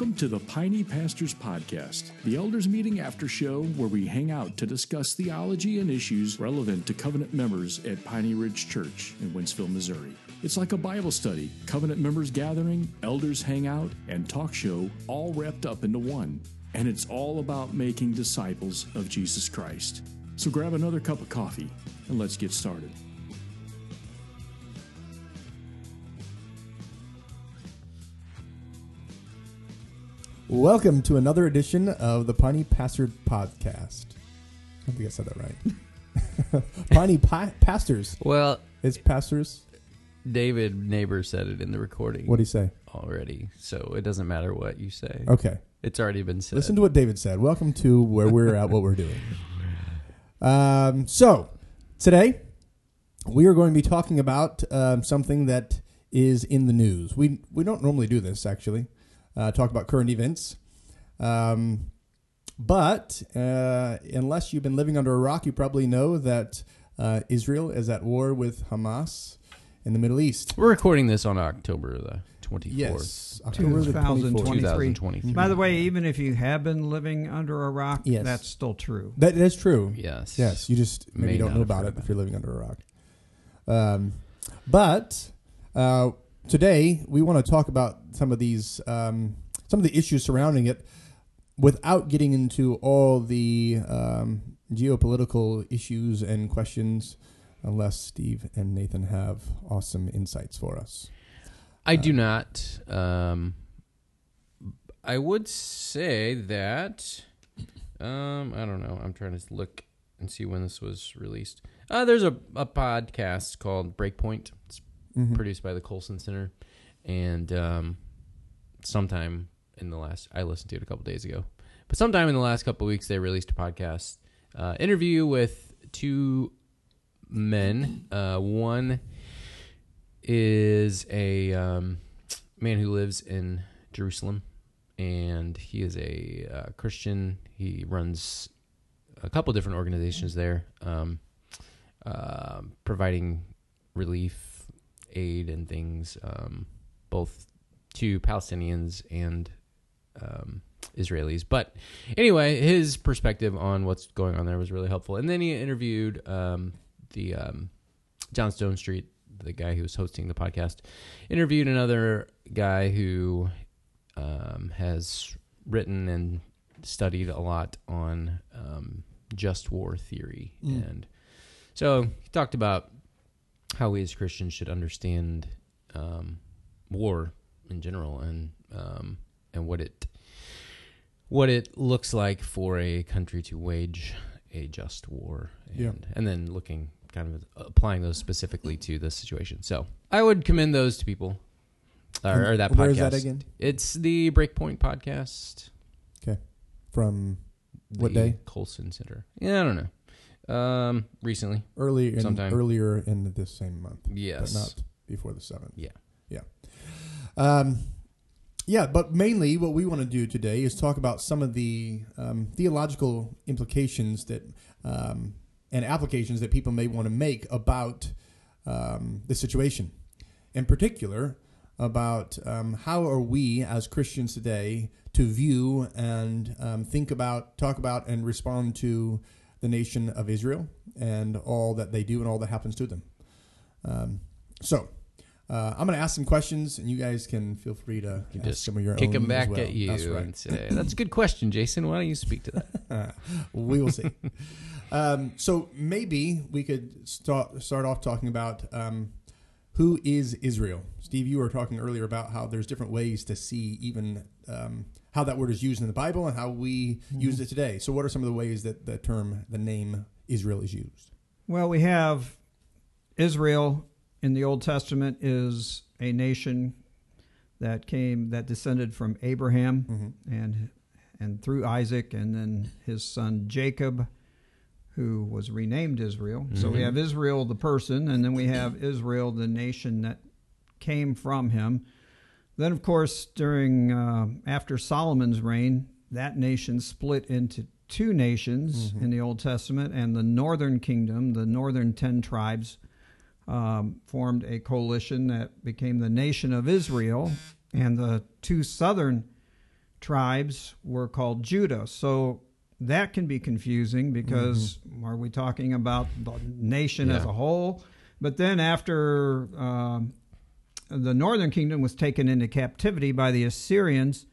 Welcome to the Piney Pastors Podcast, the elders meeting after show where we hang out to discuss theology and issues relevant to covenant members at Piney Ridge Church in Wentzville, Missouri. It's like a Bible study, covenant members gathering, elders hang out, and talk show all wrapped up into one. And it's all about making disciples of Jesus Christ. So grab another cup of coffee and let's get started. Welcome to another edition of the Piney Pastor Podcast. I think I said that right. Piney pa- Pastors. Well, It's pastors. David Neighbor said it in the recording What do you say? already, so it doesn't matter what you say. Okay. It's already been said. Listen to what David said. Welcome to where we're at, what we're doing. Um, so, today we are going to be talking about um, something that is in the news. We we don't normally do this actually, uh, talk about current events. Um, but uh, unless you've been living under a rock, you probably know that uh, Israel is at war with Hamas in the Middle East. We're recording this on October the 24th, Yes, October the 2023. 2023. By the way, even if you have been living under a rock, Yes. that's still true. That is true. Yes. Yes, you just maybe May don't know about it about if you're living under a rock. Um, but uh, today we want to talk about some of these, um, some of the issues surrounding it, without getting into all the um, geopolitical issues and questions. Unless Steve and Nathan have awesome insights for us. I do not. Um, I would say that. Um, I don't know. I'm trying to look and see when this was released. Uh, there's a, a podcast called Breakpoint. It's Mhm. produced by the Colson Center, and um, sometime in the last, I listened to it a couple days ago, but sometime in the last couple weeks, they released a podcast uh, interview with two men. Uh, one is a um, man who lives in Jerusalem, and he is a uh, Christian. He runs a couple different organizations there, um, uh, providing relief, aid, and things, um, both to Palestinians and um, Israelis. But anyway, his perspective on what's going on there was really helpful. And then he interviewed um, the um, John Stonestreet, the guy who was hosting the podcast, interviewed another guy who um, has written and studied a lot on um, just war theory. Mm. And so he talked about how we as Christians should understand um, war in general and um, and what it what it looks like for a country to wage a just war and, Yeah. and then looking kind of applying those specifically to this situation. So I would commend those to people or, or that podcast. Where is that again? It's the Breakpoint podcast. Okay. From What the day? Colson Center. Yeah, I don't know. Um, recently, earlier in, Sometime. earlier in this same month. yes. but not before the seventh. Yeah. yeah, um, yeah. But mainly, what we want to do today is talk about some of the um, theological implications that um, and applications that people may want to make about um, the situation. In particular, about um, how are we as Christians today to view and um, think about, talk about, and respond to the nation of Israel and all that they do and all that happens to them. Um, so, uh, I'm going to ask some questions, and you guys can feel free to You ask some of your Kick own them back well. at you That's right. and say, "That's a good question, Jason. Why don't you speak to that?" we will see. um, so maybe we could start start off talking about um, who is Israel. Steve, you were talking earlier about how there's different ways to see even um, how that word is used in the Bible and how we use it today. So, what are some of the ways that the term, the name Israel, is used? Well, we have Israel in the Old Testament is a nation that came that descended from Abraham Mm-hmm. and and through Isaac and then his son Jacob who was renamed Israel. So we Mhm. have Israel the person and then we have Israel the nation that came from him. Then of course during uh, after Solomon's reign that nation split into two nations Mhm. in the Old Testament, and the northern kingdom, the northern ten tribes, um, formed a coalition that became the nation of Israel, and the two southern tribes were called Judah. So that can be confusing because are we talking about the nation as a whole? But then after um, the northern kingdom was taken into captivity by the Assyrians,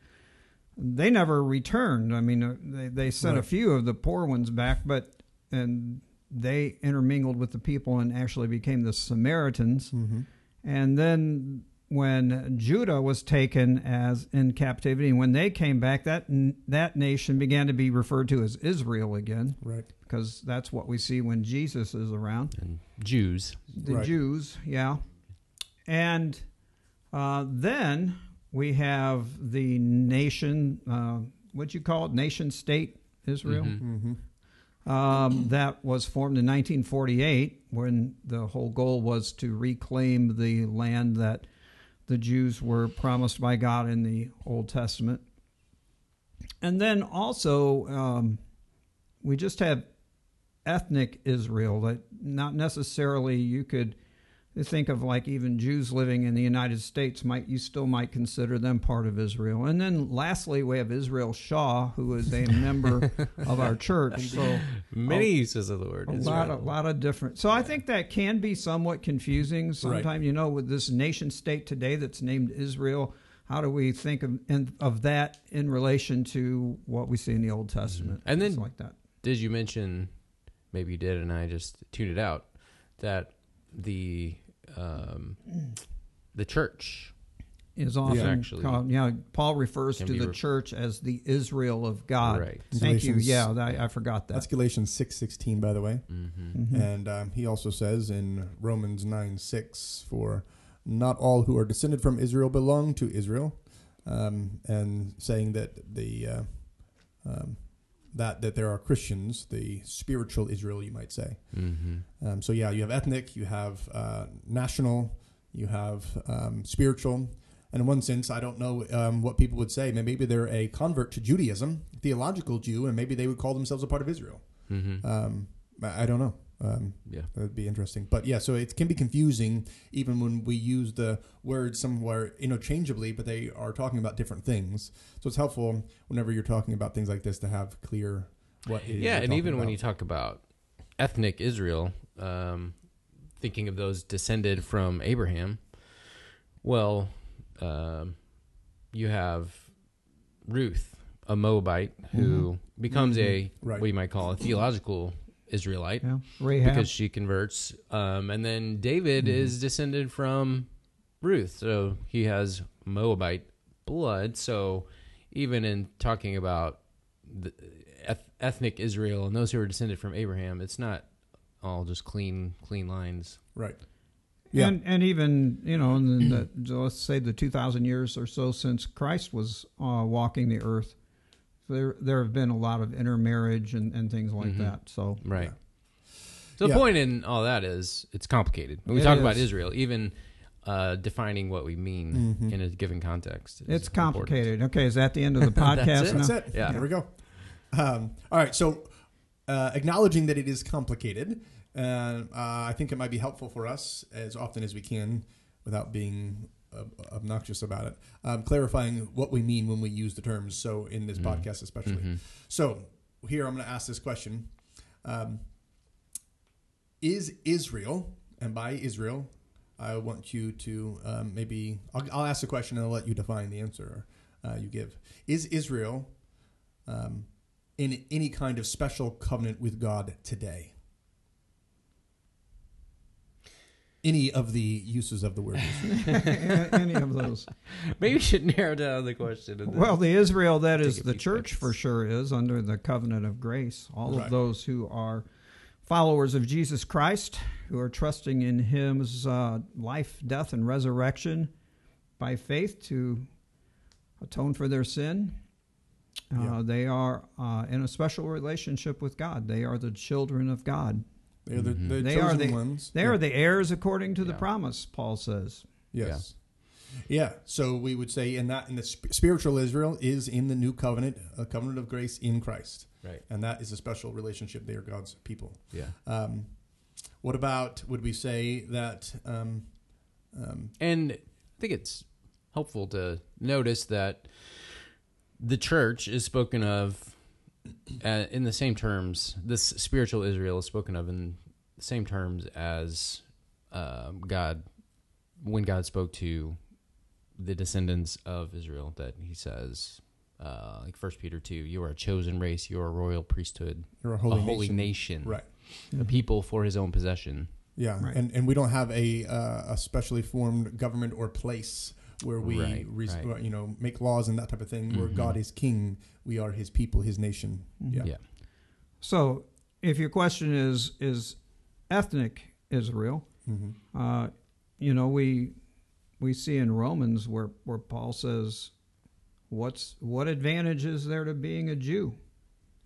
they never returned. I mean, uh, they, they sent a few of the poor ones back, but and they intermingled with the people and actually became the Samaritans. Mm-hmm. And then when Judah was taken as in captivity, and when they came back, that that nation began to be referred to as Israel again, Right. because that's what we see when Jesus is around. And Jews. The Right. Jews, yeah. And uh, then we have the nation, uh, what'd you call it? Nation state Israel. Mhm. Mm-hmm. um, that was formed in 1948 when the whole goal was to reclaim the land that the Jews were promised by God in the Old Testament. And then also, um, we just have ethnic Israel that not necessarily you could think of like even Jews living in the United States might you still might consider them part of Israel. And then lastly we have Israel Shaw who is a member of our church. So Many uses of the word. a Israel. lot, a lot of different. So I think that can be somewhat confusing. Sometimes, you know, with this nation state today that's named Israel, how do we think of in, of that in relation to what we see in the Old Testament? And then- like that. Did you mention? Maybe you did, and I just tuned it out. That the um, the church Is often actually- called, yeah. Paul refers to the ref- church as the Israel of God. Right. Thank you. Yeah, I, I forgot that. That's Galatians six sixteen, by the way. Mm-hmm. Mhm. And um, he also says in Romans 9 6, for not all who are descended from Israel belong to Israel, um, and saying that the uh, um, that that there are Christians, the spiritual Israel, you might say. Mm-hmm. Um, so yeah, you have ethnic, you have uh, national, you have um, spiritual. And in one sense, I don't know um, what people would say. Maybe they're a convert to Judaism, theological Jew, and maybe they would call themselves a part of Israel. Mm-hmm. Um, I I don't know. Um, yeah. that would be interesting. But yeah, so it can be confusing even when we use the words somewhere interchangeably, but they are talking about different things. So it's helpful whenever you're talking about things like this to have clear what it is. Yeah, and even when you talk about ethnic Israel, um, thinking of those descended from Abraham, well, um, you have Ruth, a Moabite, who becomes a Mm-hmm. Right. what you might call a theological Israelite yeah. Rahab. because she converts. Um, and then David Mm-hmm. is descended from Ruth, so he has Moabite blood. So even in talking about the eth- ethnic Israel and those who are descended from Abraham, it's not all just clean clean lines. right. Yeah. And and even you know, in the, the let's say the two thousand years or so since Christ was uh, walking the earth, there there have been a lot of intermarriage and, and things like Mhm. that. So Right. Yeah. So the point in all that is it's complicated. When we It talk about. Israel, even uh, defining what we mean Mhm. in a given context, is it's important. complicated. Okay, is that the end of the podcast That's it. now? That's it. Yeah. There we go. Um, all right. So, uh, acknowledging that it is complicated, uh, uh, I think it might be helpful for us as often as we can, without being obnoxious about it, um, clarifying what we mean when we use the terms. So, in this Mhm. podcast, especially. Mhm. So, here I'm going to ask this question: um, Is Israel, and by Israel, I want you to um, maybe I'll, I'll ask the question and I'll let you define the answer uh, you give. Is Israel um, in any kind of special covenant with God today? Any of the uses of the word Israel. Any of those? Maybe we should narrow down the question. and Well, the Israel that Take is a the church seconds. for sure is under the covenant of grace. All Right. of those who are followers of Jesus Christ, who are trusting in His uh, life, death, and resurrection by faith to atone for their sin. Uh, Yeah. They are uh, in a special relationship with God. They are the children of God. They're the, Mhm. the They chosen are the- ones. They Yeah. are the heirs according to the promise, Paul says. Yes. Yeah. So we would say in that in the sp- spiritual Israel is in the new covenant, a covenant of grace in Christ, right. and that is a special relationship. They are God's people. Yeah. Um, what about would we say that? Um, um, And I think it's helpful to notice that the church is spoken of uh, in the same terms. This spiritual Israel is spoken of in the same terms as uh, God when God spoke to the descendants of Israel. That He says, uh, like First Peter two, "You are a chosen race. You are a royal priesthood, You're a a holy, holy nation. nation, Right. a people for His own possession." Yeah, Right. and and we don't have a uh, a specially formed government or place where we Right, res- right. you know make laws and that type of thing. Where Mhm. God is king, we are His people, His nation. Yeah. Yeah. So, if your question is is ethnic Israel, hmm uh, you know we we see in Romans where where Paul says, "What's what advantage is there to being a Jew?"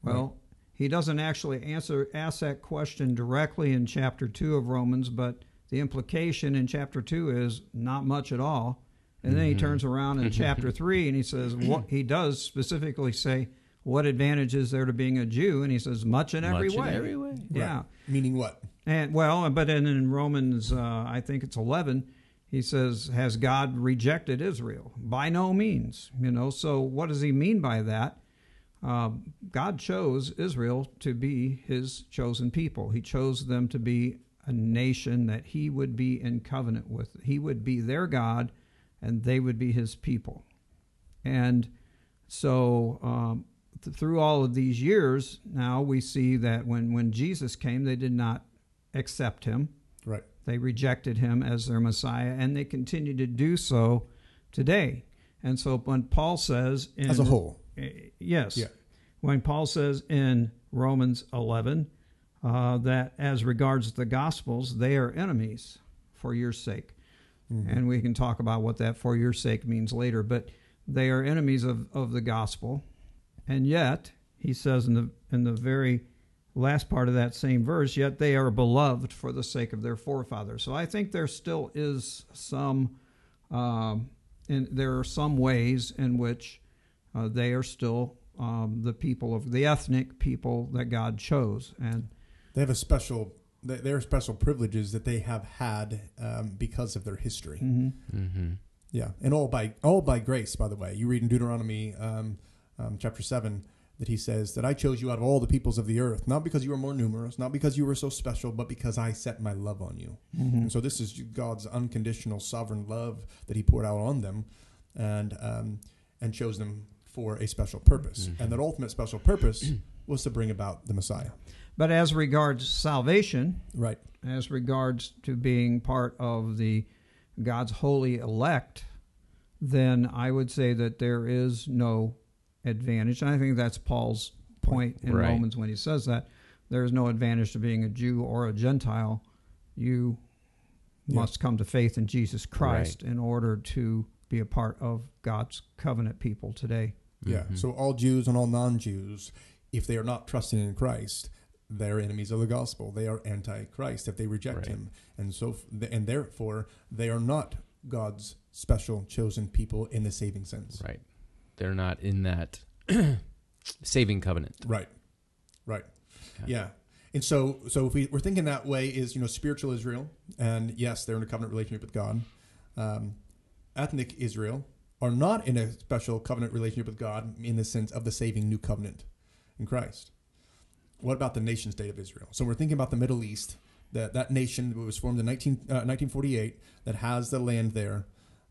Well, he doesn't actually answer ask that question directly in chapter two of Romans, but the implication in chapter two is not much at all. And then he Mhm. turns around in chapter three and he says, "What he does specifically say." What advantage is there to being a Jew? And he says, much in every Much in way. every way. Yeah. Meaning what? And well, but then in Romans, uh, I think it's eleven, he says, "Has God rejected Israel?" By no means, you know. So what does he mean by that? Uh, God chose Israel to be His chosen people. He chose them to be a nation that He would be in covenant with. He would be their God, and they would be His people. And so, um, th- through all of these years, now we see that when, when Jesus came, they did not accept him. Right. They rejected him as their Messiah, and they continue to do so today. And so, when Paul says, in, As a whole. uh, yes, Yeah. when Paul says in Romans 11 uh, that as regards the Gospels, they are enemies for your sake. Mm-hmm. And we can talk about what that for your sake means later, but they are enemies of, of the gospel. And yet, he says in the in the very last part of that same verse, yet they are beloved for the sake of their forefathers. So I think there still is some, um, and there are some ways in which uh, they are still um, the people of the ethnic people that God chose, and They have a special. They- There are special privileges that they have had um, because of their history. Mm-hmm. Yeah, and all by all by grace. By the way, you read in Deuteronomy um, um, chapter seven that he says that I chose you out of all the peoples of the earth, not because you were more numerous, not because you were so special, but because I set my love on you. And so this is God's unconditional sovereign love that He poured out on them, and um, and chose them for a special purpose. And that ultimate special purpose was to bring about the Messiah. But as regards salvation, Right. as regards to being part of the God's holy elect, then I would say that there is no advantage. And I think that's Paul's point in Right. Romans when he says that there is no advantage to being a Jew or a Gentile. You Yeah. must come to faith in Jesus Christ in order to be a part of God's covenant people today. Yeah. Mm-hmm. So all Jews and all non-Jews, if they are not trusting in Christ, they're enemies of the gospel. They are anti-Christ if they reject Right. Him, and so and therefore they are not God's special chosen people in the saving sense. Right. They're not in that saving covenant. Right. Right. Yeah. Yeah. And so, so if we, we're thinking that way, is you know spiritual Israel, and yes, they're in a covenant relationship with God. Um, ethnic Israel are not in a special covenant relationship with God in the sense of the saving new covenant in Christ. What about the nation state of Israel? So we're thinking about the Middle East, that that nation that was formed in 19, uh, 1948 that has the land there.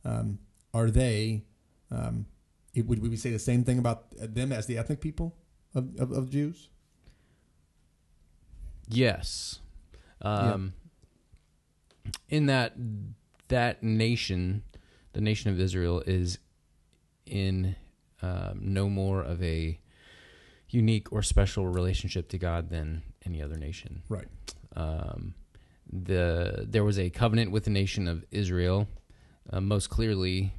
Um, are they? Um, it, would we say the same thing about them as the ethnic people of, of, of Jews? Yes. Um, In that that nation, the nation of Israel, is in um, no more of a unique or special relationship to God than any other nation. Right. Um, the there was a covenant with the nation of Israel, uh, most clearly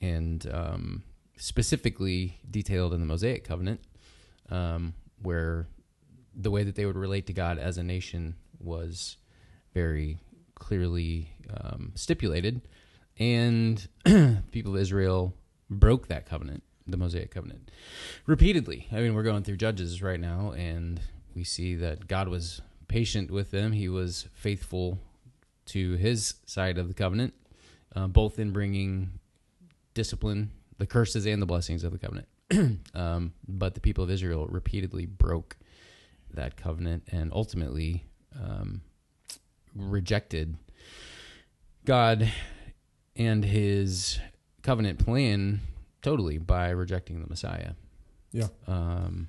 and um, specifically detailed in the Mosaic covenant, um, where the way that they would relate to God as a nation was very clearly um, stipulated, and people of Israel broke that covenant, the Mosaic covenant, repeatedly. I mean, we're going through Judges right now, and we see that God was patient with them. He was faithful to His side of the covenant, uh, both in bringing discipline, the curses and the blessings of the covenant um, but the people of Israel repeatedly broke that covenant and ultimately um, rejected God and His covenant plan totally by rejecting the Messiah. Yeah. Um,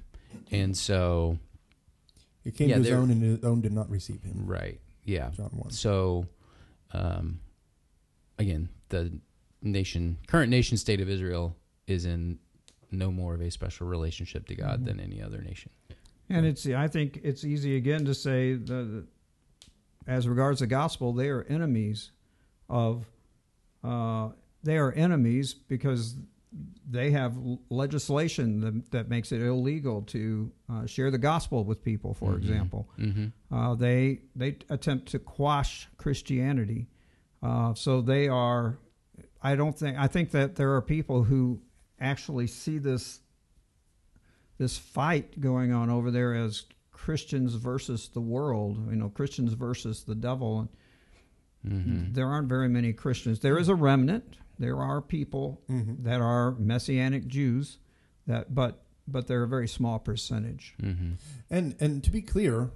and so, He came Yeah, to his own, and his own did not receive him. right, yeah. John 1. So, um, again, the nation, current nation state of Israel, is in no more of a special relationship to God Mhm. than any other nation. And it's I think it's easy again to say the, the as regards the gospel, they are enemies of uh, they are enemies because they have legislation that, that makes it illegal to uh, share the gospel with people. For Mhm. example, Mm-hmm. uh, they they attempt to quash Christianity. Uh, so they are. I don't think. I think that there are people who actually see this this fight going on over there as Christians versus the world. You know, Christians versus the devil. Mm-hmm. There aren't very many Christians. There is a remnant. There are people Mhm. that are messianic Jews, that but but they're a very small percentage. Mm-hmm. And and to be clear,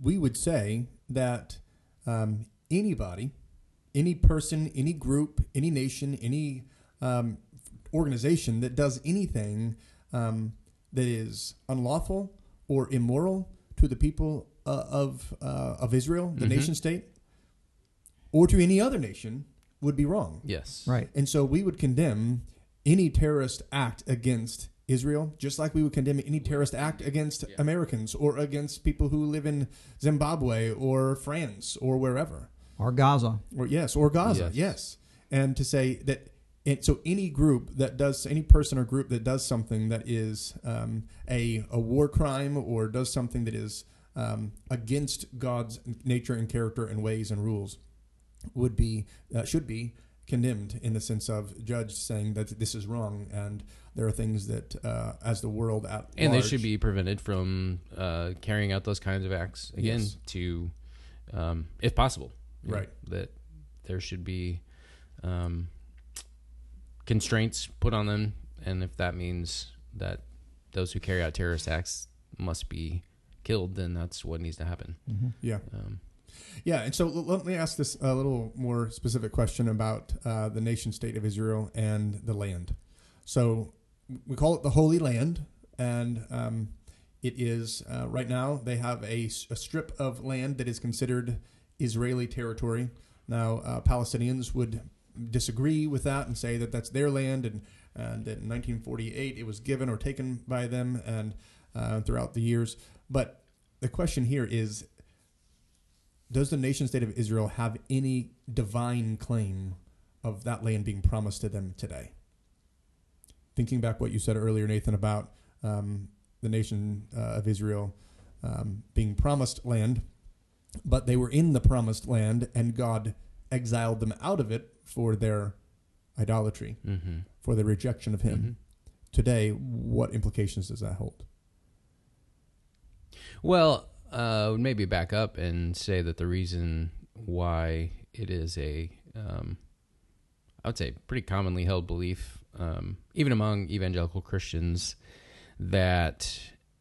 we would say that um, anybody, any person, any group, any nation, any um, organization that does anything um, that is unlawful or immoral to the people uh, of uh, of Israel, the Mhm. nation state, or to any other nation, would be wrong. Yes. Right. And so we would condemn any terrorist act against Israel, just like we would condemn any terrorist act against Yeah. Americans or against people who live in Zimbabwe or France or wherever. Or Gaza. Or yes, or Gaza, Yes. yes. And to say that and so any group that does any person or group that does something that is um, a a war crime or does something that is um, against God's nature and character and ways and rules would be uh, should be condemned in the sense of judge saying that this is wrong and there are things that uh, as the world at And they should be prevented from uh, carrying out those kinds of acts again Yes. to, um, if possible, you know, Right. that there should be um, constraints put on them, and if that means that those who carry out terrorist acts must be killed, then that's what needs to happen. yeah Um, Yeah, and so let me ask this a little more specific question about uh, the nation state of Israel and the land. So we call it the Holy Land, and um, it is uh, right now they have a, a, strip of land that is considered Israeli territory. Now, uh, Palestinians would disagree with that and say that that's their land, and, and that in 1948 it was given or taken by them, and uh, throughout the years. But the question here is does the nation state of Israel have any divine claim of that land being promised to them today? Thinking back what you said earlier, Nathan, about um, the nation uh, of Israel um, being promised land, but they were in the promised land and God exiled them out of it for their idolatry, mhm. for their rejection of Him. Mhm. Today, what implications does that hold? Well, uh, would maybe back up and say that the reason why it is a, um, I would say, pretty commonly held belief, um, even among evangelical Christians, that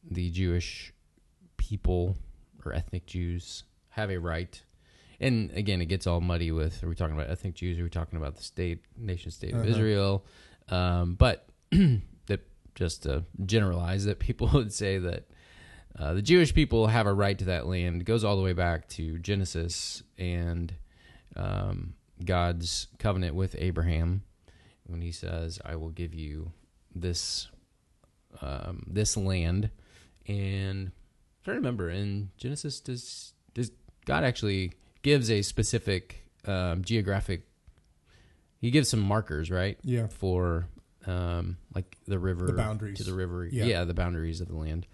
the Jewish people or ethnic Jews have a right. And again, it gets all muddy with are we talking about ethnic Jews? Are we talking about the state, nation state of Uh-huh. Israel? Um, but that just to generalize, that people would say that uh, the Jewish people have a right to that land. It goes all the way back to Genesis and um, God's covenant with Abraham when He says, "I will give you this um, this land." And I'm trying to remember in Genesis, does does God actually gives a specific um, geographic? He gives some markers, right? Yeah. for um, like the river The boundaries. to the river. Yeah. Yeah. the boundaries of the land.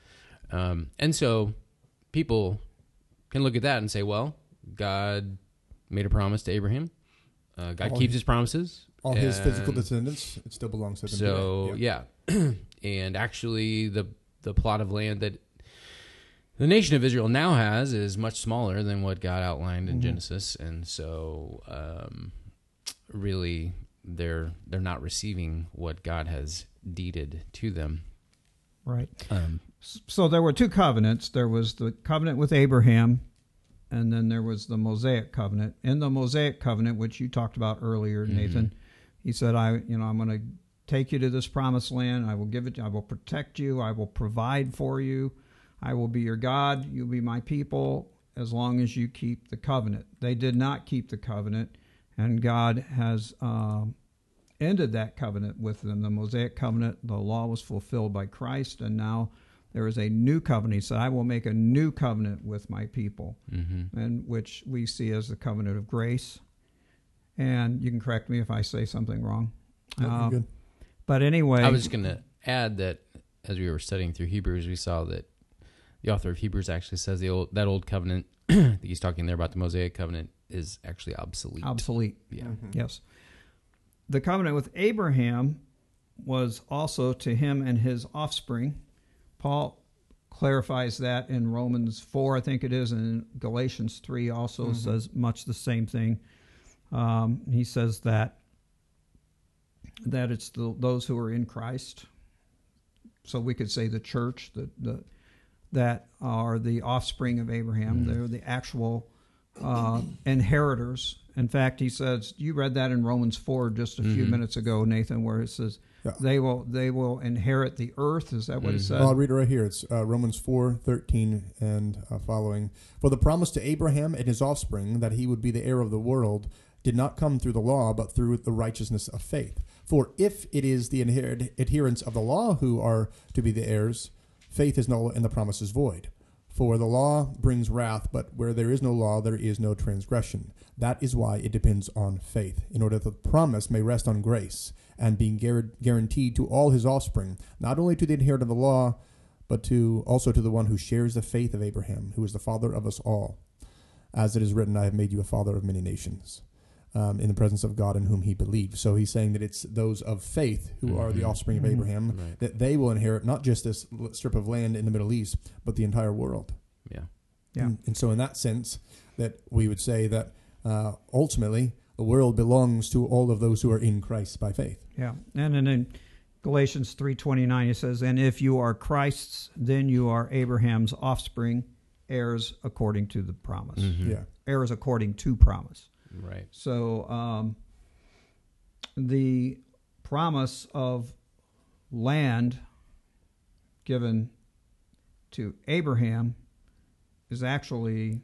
Um, and so people can look at that and say, well, God made a promise to Abraham. Uh, God All keeps his- promises. All his physical descendants, it still belongs to them. So today. yeah, and actually the the plot of land that the nation of Israel now has is much smaller than what God outlined in Mhm. Genesis, and so um, really they're they're not receiving what God has deeded to them. Right. Um, So there were two covenants. There was the covenant with Abraham, and then there was the Mosaic covenant. In the Mosaic covenant, which you talked about earlier, Nathan, he said, "I, you know, I'm going to take you to this promised land. I will give it. I will protect you. I will provide for you. I will be your God. You'll be my people as long as you keep the covenant." They did not keep the covenant, and God has. Um, ended that covenant with them. The Mosaic covenant, the law was fulfilled by Christ, and now there is a new covenant. He said, I will make a new covenant with my people, mhm. and which we see as the covenant of grace. And you can correct me if I say something wrong. Yeah, Uh, good. But anyway, I was just going to add that as we were studying through Hebrews, we saw that the author of Hebrews actually says the old that old covenant that he's talking there about the Mosaic covenant is actually obsolete. obsolete. yeah. Yes. The covenant with Abraham was also to him and his offspring. Paul clarifies that in Romans 4, I think it is, and Galatians 3 also says much the same thing. Um, he says that that it's the, those who are in Christ. So we could say the church, the, the that are the offspring of Abraham. They're the actual uh, inheritors. In fact, he says you read that in Romans four just a few minutes ago, Nathan, where it says Yeah. they will they will inherit the earth. Is that what it said? Well, I'll read it right here. It's uh, Romans four thirteen and uh, following. For the promise to Abraham and his offspring that he would be the heir of the world did not come through the law, but through the righteousness of faith. For if it is the adherents of the law who are to be the heirs, faith is null and the promise is void. For the law brings wrath, but where there is no law, there is no transgression. That is why it depends on faith, in order that the promise may rest on grace, and being guar- guaranteed to all his offspring, not only to the inheritor of the law, but to also to the one who shares the faith of Abraham, who is the father of us all. As it is written, I have made you a father of many nations, um, in the presence of God in whom he believed. So he's saying that it's those of faith who are the Mhm. offspring of Abraham Right. that they will inherit not just this strip of land in the Middle East, but the entire world. Yeah. Yeah. And, and so, in that sense, that we would say that uh, ultimately the world belongs to all of those who are in Christ by faith. Yeah, and then in Galatians three twenty nine he says, "And if you are Christ's, then you are Abraham's offspring, heirs according to the promise. Mhm. Yeah. Heirs according to promise." Right. So um, the promise of land given to Abraham is actually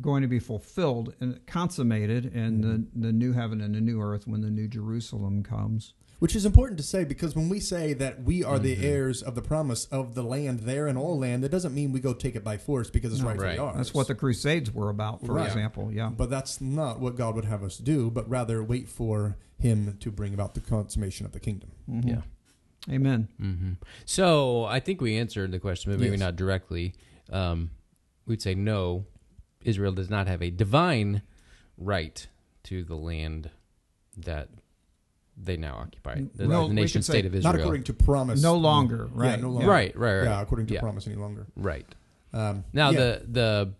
going to be fulfilled and consummated in the, the new heaven and the new earth when the new Jerusalem comes. Which is important to say because when we say that we are Mm-hmm. the heirs of the promise of the land there and all land, that doesn't mean we go take it by force because it's No. rightfully Right. ours. That's what the Crusades were about, for Right. example. Yeah. But that's not what God would have us do, but rather wait for Him to bring about the consummation of the kingdom. Mhm. Yeah. Amen. hmm So I think we answered the question, but maybe Yes. not directly. Um, we'd say no. Israel does not have a divine right to the land that they now occupy. The, No, the nation state of Israel. Not according to promise. No longer, Yeah, right. no longer. Right, right, right. Yeah, according to Yeah. promise any longer. Right. Um, Now yeah, the the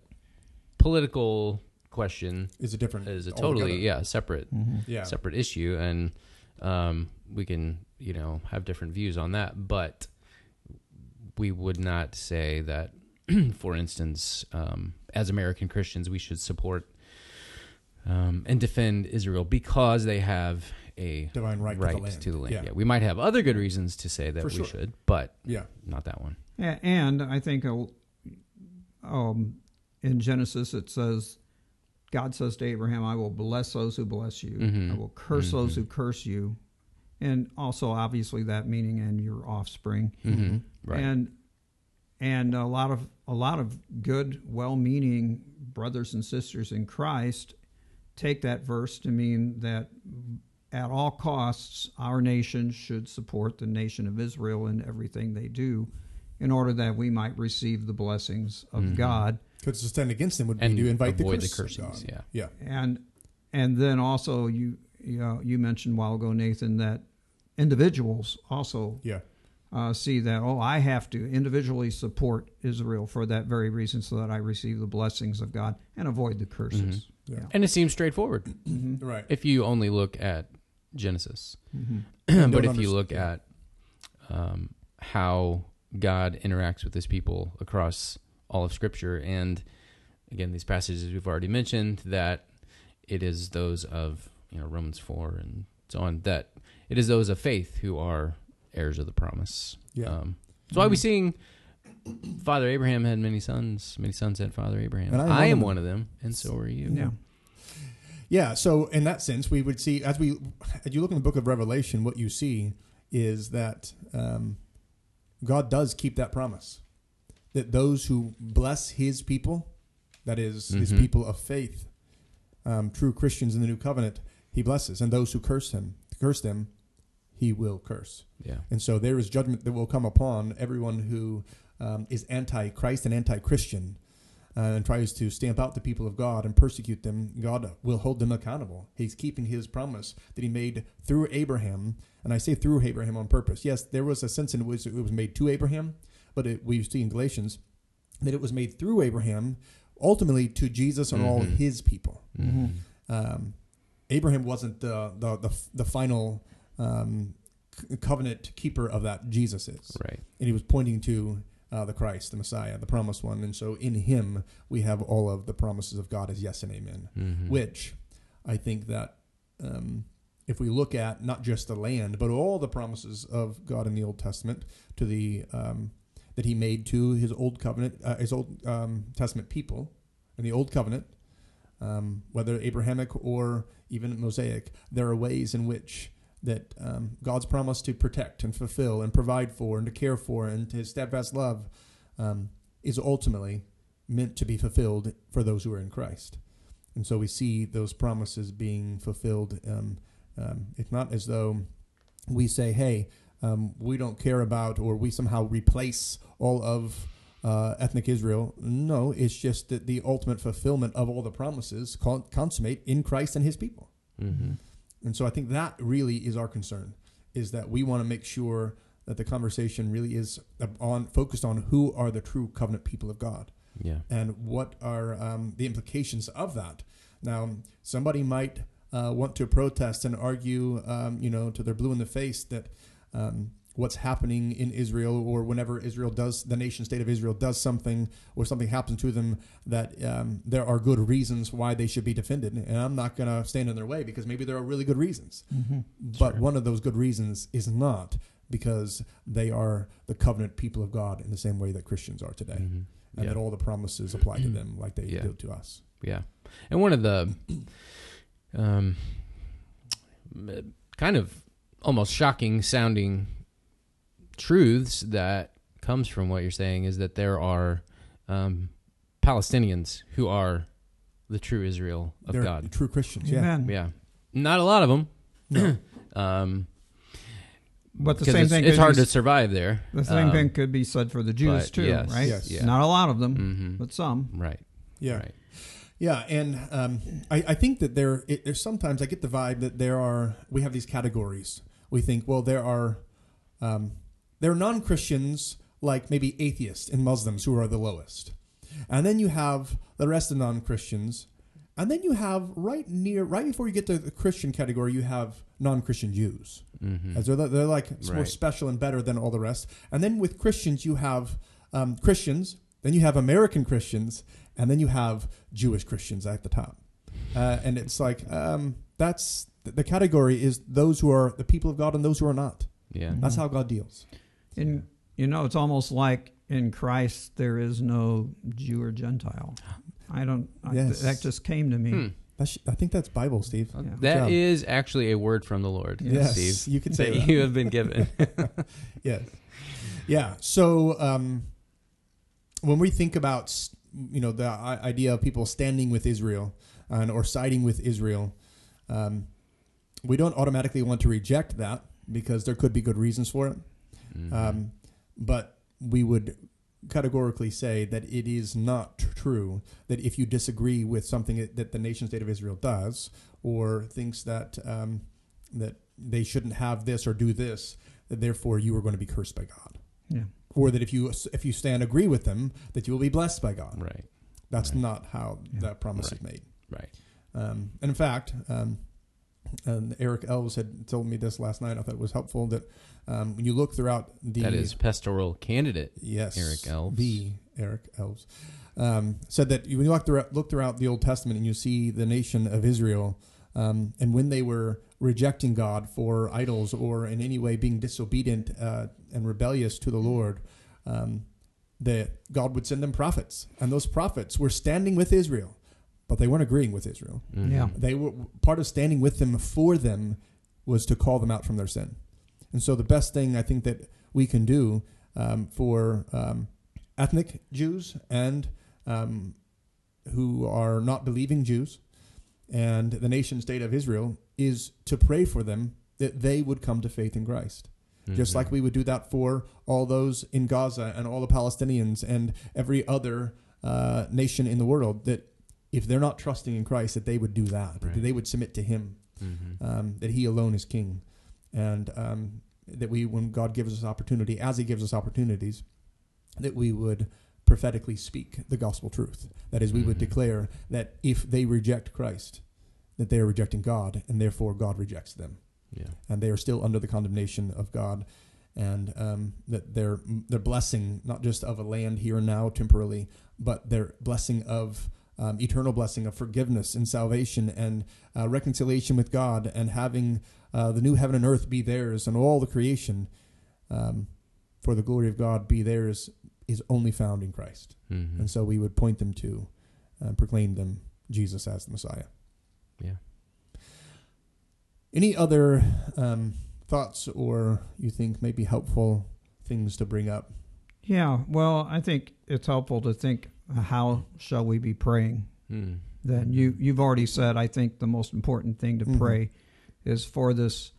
political question is a different. is a altogether. totally yeah separate Yeah. separate issue, and um, we can you know have different views on that, but we would not say that, for instance, um, as American Christians, we should support um, and defend Israel because they have a Divine right, right to the land. to the land. Yeah. Yeah. we might have other good reasons to say that For we sure. should, but Yeah. not that one. A- And I think um, in Genesis it says, God says to Abraham, I will bless those who bless you, Mhm. I will curse those who curse you. And also, obviously, that meaning and your offspring. Mm-hmm. Right. And and a lot of a lot of good, well-meaning brothers and sisters in Christ take that verse to mean that at all costs our nation should support the nation of Israel in everything they do in order that we might receive the blessings of mm-hmm. God Because to stand against them would be and to invite the avoid curse the of cursings. God. Yeah. Yeah. and and then also you you, know, you mentioned a while ago Nathan that individuals also Yeah. uh, see that oh I have to individually support Israel for that very reason so that I receive the blessings of God and avoid the curses. Mm-hmm. Yeah. And it seems straightforward. Mm-hmm. Right. If you only look at Genesis. Mhm. But if you look at um, how God interacts with his people across all of Scripture, and again, these passages we've already mentioned, that it is those of you know Romans four and so on that it is those of faith who are heirs of the promise. Yeah. Um, that's why we sing. Father Abraham had many sons. Many sons had Father Abraham. I am I, one am of one of them, and so are you. Yeah. Yeah, so in that sense, we would see as we as you look in the book of Revelation, what you see is that um, God does keep that promise that those who bless His people, that is His Mhm. people of faith, um, true Christians in the new covenant, He blesses, and those who curse Him, curse them, He will curse. Yeah. And so there is judgment that will come upon everyone who um, is anti Christ and anti Christian uh, and tries to stamp out the people of God and persecute them. God will hold them accountable. He's keeping his promise that he made through Abraham. And I say through Abraham on purpose. Yes, there was a sense in which it was made to Abraham, but it, we see in Galatians that it was made through Abraham, ultimately to Jesus and all Mhm. his people Mhm. um, Abraham wasn't the the the, the final um, covenant keeper of that. Jesus is, Right. and he was pointing to uh, the Christ, the Messiah, the promised one. And so, in Him, we have all of the promises of God as yes and amen. Mhm. Which I think that um, if we look at not just the land, but all the promises of God in the Old Testament to the um, that He made to His Old Covenant, uh, His Old um, Testament people in the Old Covenant, um, whether Abrahamic or even Mosaic, there are ways in which that um, God's promise to protect and fulfill and provide for and to care for and His steadfast love um, is ultimately meant to be fulfilled for those who are in Christ. And so we see those promises being fulfilled. Um, um, it's not as though we say, hey, um, we don't care about or we somehow replace all of uh, ethnic Israel. No, it's just that the ultimate fulfillment of all the promises consummate in Christ and his people. Mhm. And so I think that really is our concern, is that we want to make sure that the conversation really is on focused on who are the true covenant people of God Yeah. and what are um, the implications of that. Now, somebody might uh, want to protest and argue, um, you know, to their blue in the face that um, what's happening in Israel or whenever Israel does, the nation state of Israel does something or something happens to them, that um, there are good reasons why they should be defended. And I'm not going to stand in their way because maybe there are really good reasons. But Sure. one of those good reasons is not because they are the covenant people of God in the same way that Christians are today Mhm. and Yeah. that all the promises apply to them like they Yeah. do to us. Yeah, and one of the um, kind of almost shocking sounding truths that comes from what you're saying is that there are um, Palestinians who are the true Israel of They're God. true Christians. Yeah. Amen. Yeah, not a lot of them. No. um, But the same it's, thing it's hard to survive there. the same Um, thing could be said for the Jews too, yes, right? Yes. Yeah. Not a lot of them, mhm. but some. Right. Yeah. Right. Yeah, and um, I, I think that there, it, there's sometimes I get the vibe that there are we have these categories. We think, well, there are um, there are non Christians like maybe atheists and Muslims who are the lowest, and then you have the rest of non Christians, and then you have right near right before you get to the Christian category, you have non Christian Jews. Mhm. As they're, they're like more special and better than all the rest. And then with Christians, you have um, Christians, then you have American Christians, and then you have Jewish Christians at the top. Uh, and it's like um, that's the category is those who are the people of God and those who are not. Yeah. That's how God deals. In you know, it's almost like in Christ there is no Jew or Gentile. I don't. I, Yes. that just came to me. Hmm. I think that's Bible, Steve. Yeah. That job. is actually a word from the Lord, Yes, Steve. you can say that that. you have been given. yes. Yeah. So um, when we think about you know the idea of people standing with Israel and or siding with Israel, um, we don't automatically want to reject that because there could be good reasons for it. Mhm. Um, but we would categorically say that it is not tr- true that if you disagree with something that- that the nation state of Israel does or thinks that um, that they shouldn't have this or do this, that therefore you are going to be cursed by God, Yeah. or that if you if you stand agree with them, that you will be blessed by God. right. That's Right. not how Yeah. that promise Right. is made. Right. Um, and in fact, um, and Eric Elves had told me this last night. I thought it was helpful that um, when you look throughout the that is pastoral candidate. yes Eric Elves. the Eric Elves um, said that when you look throughout, look throughout the Old Testament and you see the nation of Israel, um, and when they were rejecting God for idols or in any way being disobedient uh, and rebellious to the Lord, um, that God would send them prophets, and those prophets were standing with Israel, but they weren't agreeing with Israel. Mhm. Yeah. They were part of standing with them for them was to call them out from their sin. And so the best thing I think that we can do um, for um, ethnic Jews and um, who are not believing Jews and the nation state of Israel is to pray for them that they would come to faith in Christ. Just Mhm. like we would do that for all those in Gaza and all the Palestinians and every other uh, nation in the world, that if they're not trusting in Christ, that they would do that, that they would submit to Him, Mhm. um, that He alone is King, and um, that we, when God gives us opportunity, as He gives us opportunities, that we would prophetically speak the gospel truth. That is, we would Mhm. declare that if they reject Christ, that they are rejecting God, and therefore God rejects them yeah. and they are still under the condemnation of God, and um, that their their blessing not just of a land here and now temporarily, but their blessing of um, eternal blessing of forgiveness and salvation and uh, reconciliation with God, and having uh, the new heaven and earth be theirs, and all the creation um, for the glory of God be theirs, is only found in Christ. Mhm. And so we would point them to and proclaim them Jesus as the Messiah. yeah. Any other um, thoughts or you think may be helpful things to bring up? Yeah, well, I think it's helpful to think how shall we be praying? Mm. Then you you've already said I think the most important thing to Mhm. pray is for this.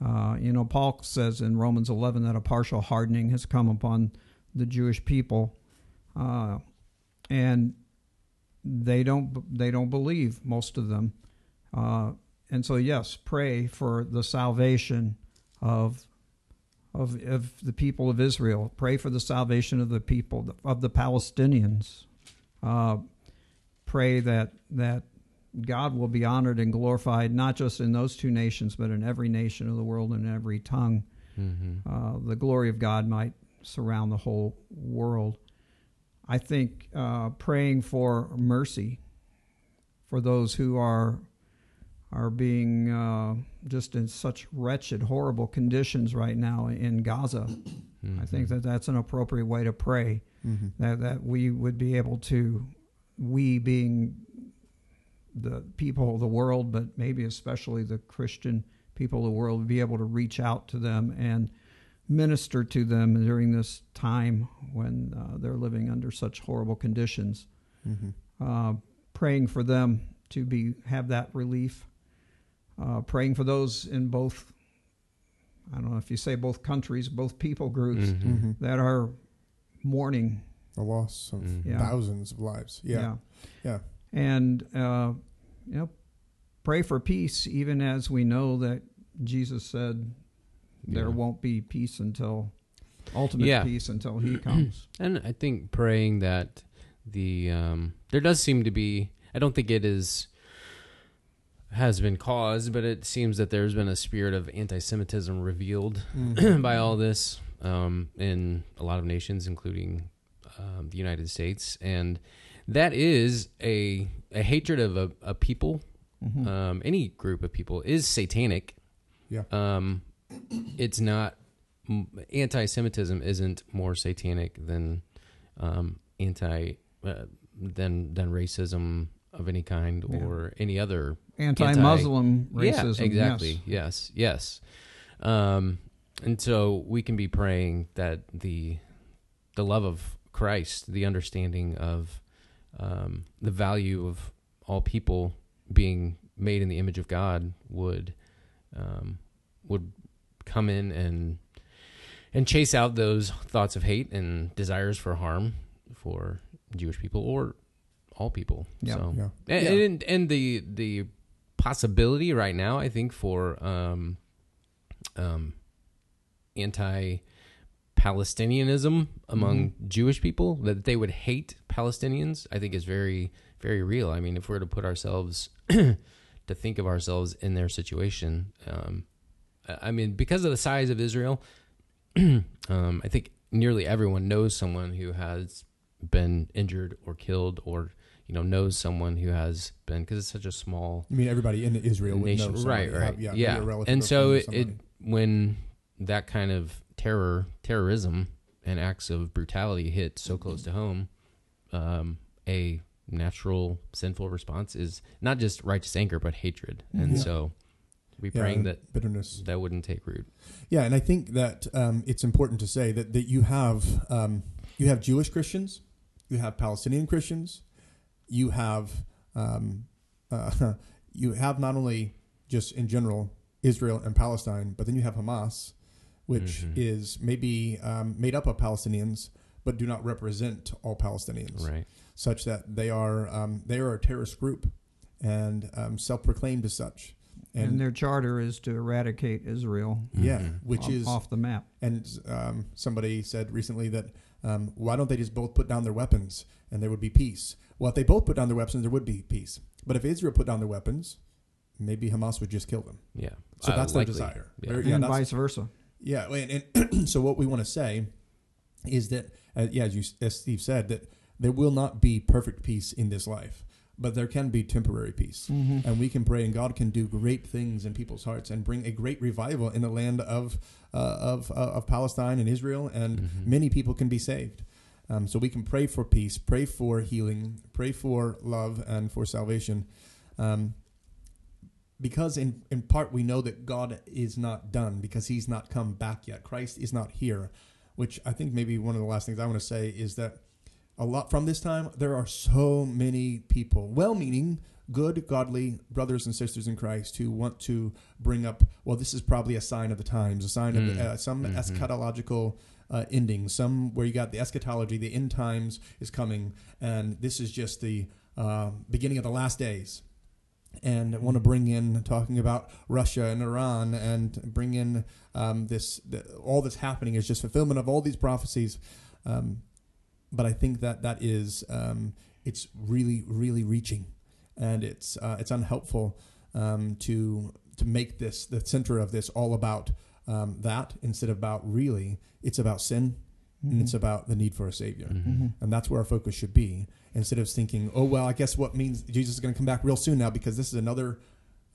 Uh, you know, Paul says in Romans 11 that a partial hardening has come upon the Jewish people, uh, and they don't they don't believe most of them, uh, and so yes, pray for the salvation of of of the people of Israel. Pray for the salvation of the people of the Palestinians. Uh, pray that that God will be honored and glorified not just in those two nations, but in every nation of the world and every tongue. Mhm. Uh, the glory of God might surround the whole world. I think uh, praying for mercy for those who are are being uh, just in such wretched, horrible conditions right now in Gaza. I think Mhm. that that's an appropriate way to pray. Mm-hmm. That that we would be able to, we being the people of the world, but maybe especially the Christian people of the world, be able to reach out to them and minister to them during this time when uh, they're living under such horrible conditions. Mm-hmm. Uh, praying for them to be have that relief. Uh, praying for those in both. I don't know if you say both countries, both people groups Mhm. Mm-hmm. that are mourning. The loss of Mhm. Yeah. thousands of lives. Yeah. Yeah. And uh, you know, pray for peace, even as we know that Jesus said there Yeah. won't be peace until ultimate Yeah. peace until He comes. And I think praying that the um, there does seem to be. I don't think it is has been caused, but it seems that there's been a spirit of anti-Semitism revealed Mhm. by all this um, in a lot of nations, including um, the United States, and that is a a hatred of a, a people, Mhm. um, any group of people, is satanic. Yeah. Um, it's not anti-Semitism isn't more satanic than um, anti uh, than than racism of any kind Yeah. or any other Anti-Muslim racism. yeah, exactly. yes. Yes, yes. Um, and so we can be praying that the the love of Christ, the understanding of um, the value of all people being made in the image of God, would um, would come in and and chase out those thoughts of hate and desires for harm for Jewish people or all people. Yeah. So Yeah. and, Yeah. and and the the possibility right now, I think, for um, um, anti Palestinianism among Jewish people that they would hate Palestinians, I think is very very real. I mean, if we're to put ourselves to think of ourselves in their situation. Um, I mean, because of the size of Israel, um, I think nearly everyone knows someone who has been injured or killed, or you know knows someone who has been because it's such a small I mean, everybody in Israel would know somebody, right? Right? have- yeah, yeah. And so it, it when that kind of terror, terrorism, and acts of brutality hit so close to home, um, a natural sinful response is not just righteous anger but hatred, and Yeah. so we Yeah, praying that bitterness. that wouldn't take root. Yeah, and I think that um, it's important to say that, that you have um, you have Jewish Christians, you have Palestinian Christians, you have um, uh, you have not only just in general Israel and Palestine, but then you have Hamas, which Mhm. is maybe um, made up of Palestinians but do not represent all Palestinians, Right. such that they are um, they are a terrorist group and um, self-proclaimed as such, And, their charter is to eradicate Israel yeah, Mhm. which off, is off the map. And um, somebody said recently that um, why don't they just both put down their weapons and there would be peace? Well, if they both put down their weapons, there would be peace. But if Israel put down their weapons, maybe Hamas would just kill them. Yeah. So Uh, that's likely. their desire. Yeah. Very- yeah, and that's- vice versa. Yeah, and, and so what we want to say is that, uh, yeah, as, you, as Steve said, that there will not be perfect peace in this life, but there can be temporary peace. Mm-hmm. And we can pray, and God can do great things in people's hearts and bring a great revival in the land of uh, of uh, of Palestine and Israel, and Mhm. many people can be saved. Um, so we can pray for peace, pray for healing, pray for love and for salvation. Um, because in, in part we know that God is not done because he's not come back yet. Christ is not here, which I think maybe one of the last things I want to say is that a lot from this time there are so many people, well-meaning, good, godly brothers and sisters in Christ who want to bring up, well, this is probably a sign of the times, a sign of Mm. the, uh, some Mhm. eschatological uh, ending, some where you got the eschatology, the end times is coming, and this is just the uh, beginning of the last days. And want to bring in talking about Russia and Iran, and bring in um, this the, all that's happening is just fulfillment of all these prophecies. Um, but I think that that is um, it's really really reaching, and it's uh, it's unhelpful um, to to make this the center of this all about um, that instead of about really it's about sin. And it's about the need for a savior, Mhm. and that's where our focus should be instead of thinking, oh well, I guess what means Jesus is going to come back real soon now because this is another.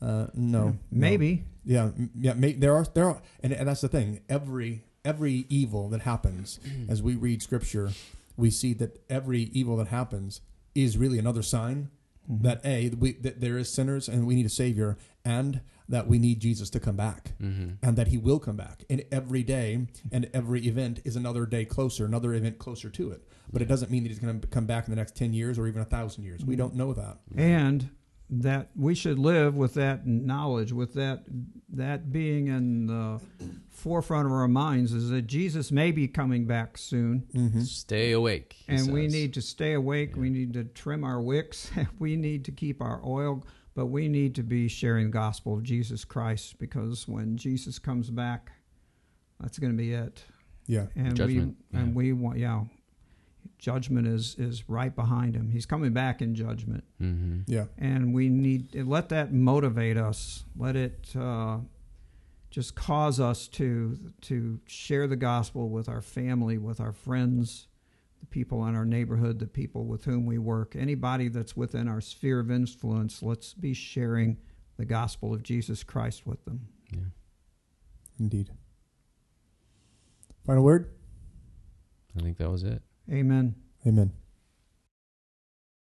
Uh, no, no. Maybe. Yeah, yeah. May, there are there are, and, and that's the thing. Every every evil that happens, as we read Scripture, we see that every evil that happens is really another sign Mhm. that a we, that there is sinners and we need a savior, and that we need Jesus to come back, Mhm. and that He will come back. And every day and every event is another day closer, another event closer to it. But it doesn't mean that He's going to come back in the next ten years or even a thousand years. We don't know that. and that we should live with that knowledge, with that that being in the forefront of our minds, is that Jesus may be coming back soon, Mm-hmm. Stay awake. he and we need to stay awake. We need to trim our wicks. we need to keep our oil, but we need to be sharing the gospel of Jesus Christ because when Jesus comes back, that's going to be it. Yeah. And Judgment, we and we want yeah, judgment is is right behind him. He's coming back in judgment. Mhm. Yeah. and we need let that motivate us let it uh, just cause us to to share the gospel with our family with our friends the people in our neighborhood the people with whom we work anybody that's within our sphere of influence let's be sharing the gospel of jesus christ with them Yeah. Indeed. Final word. I think that was it. Amen Amen.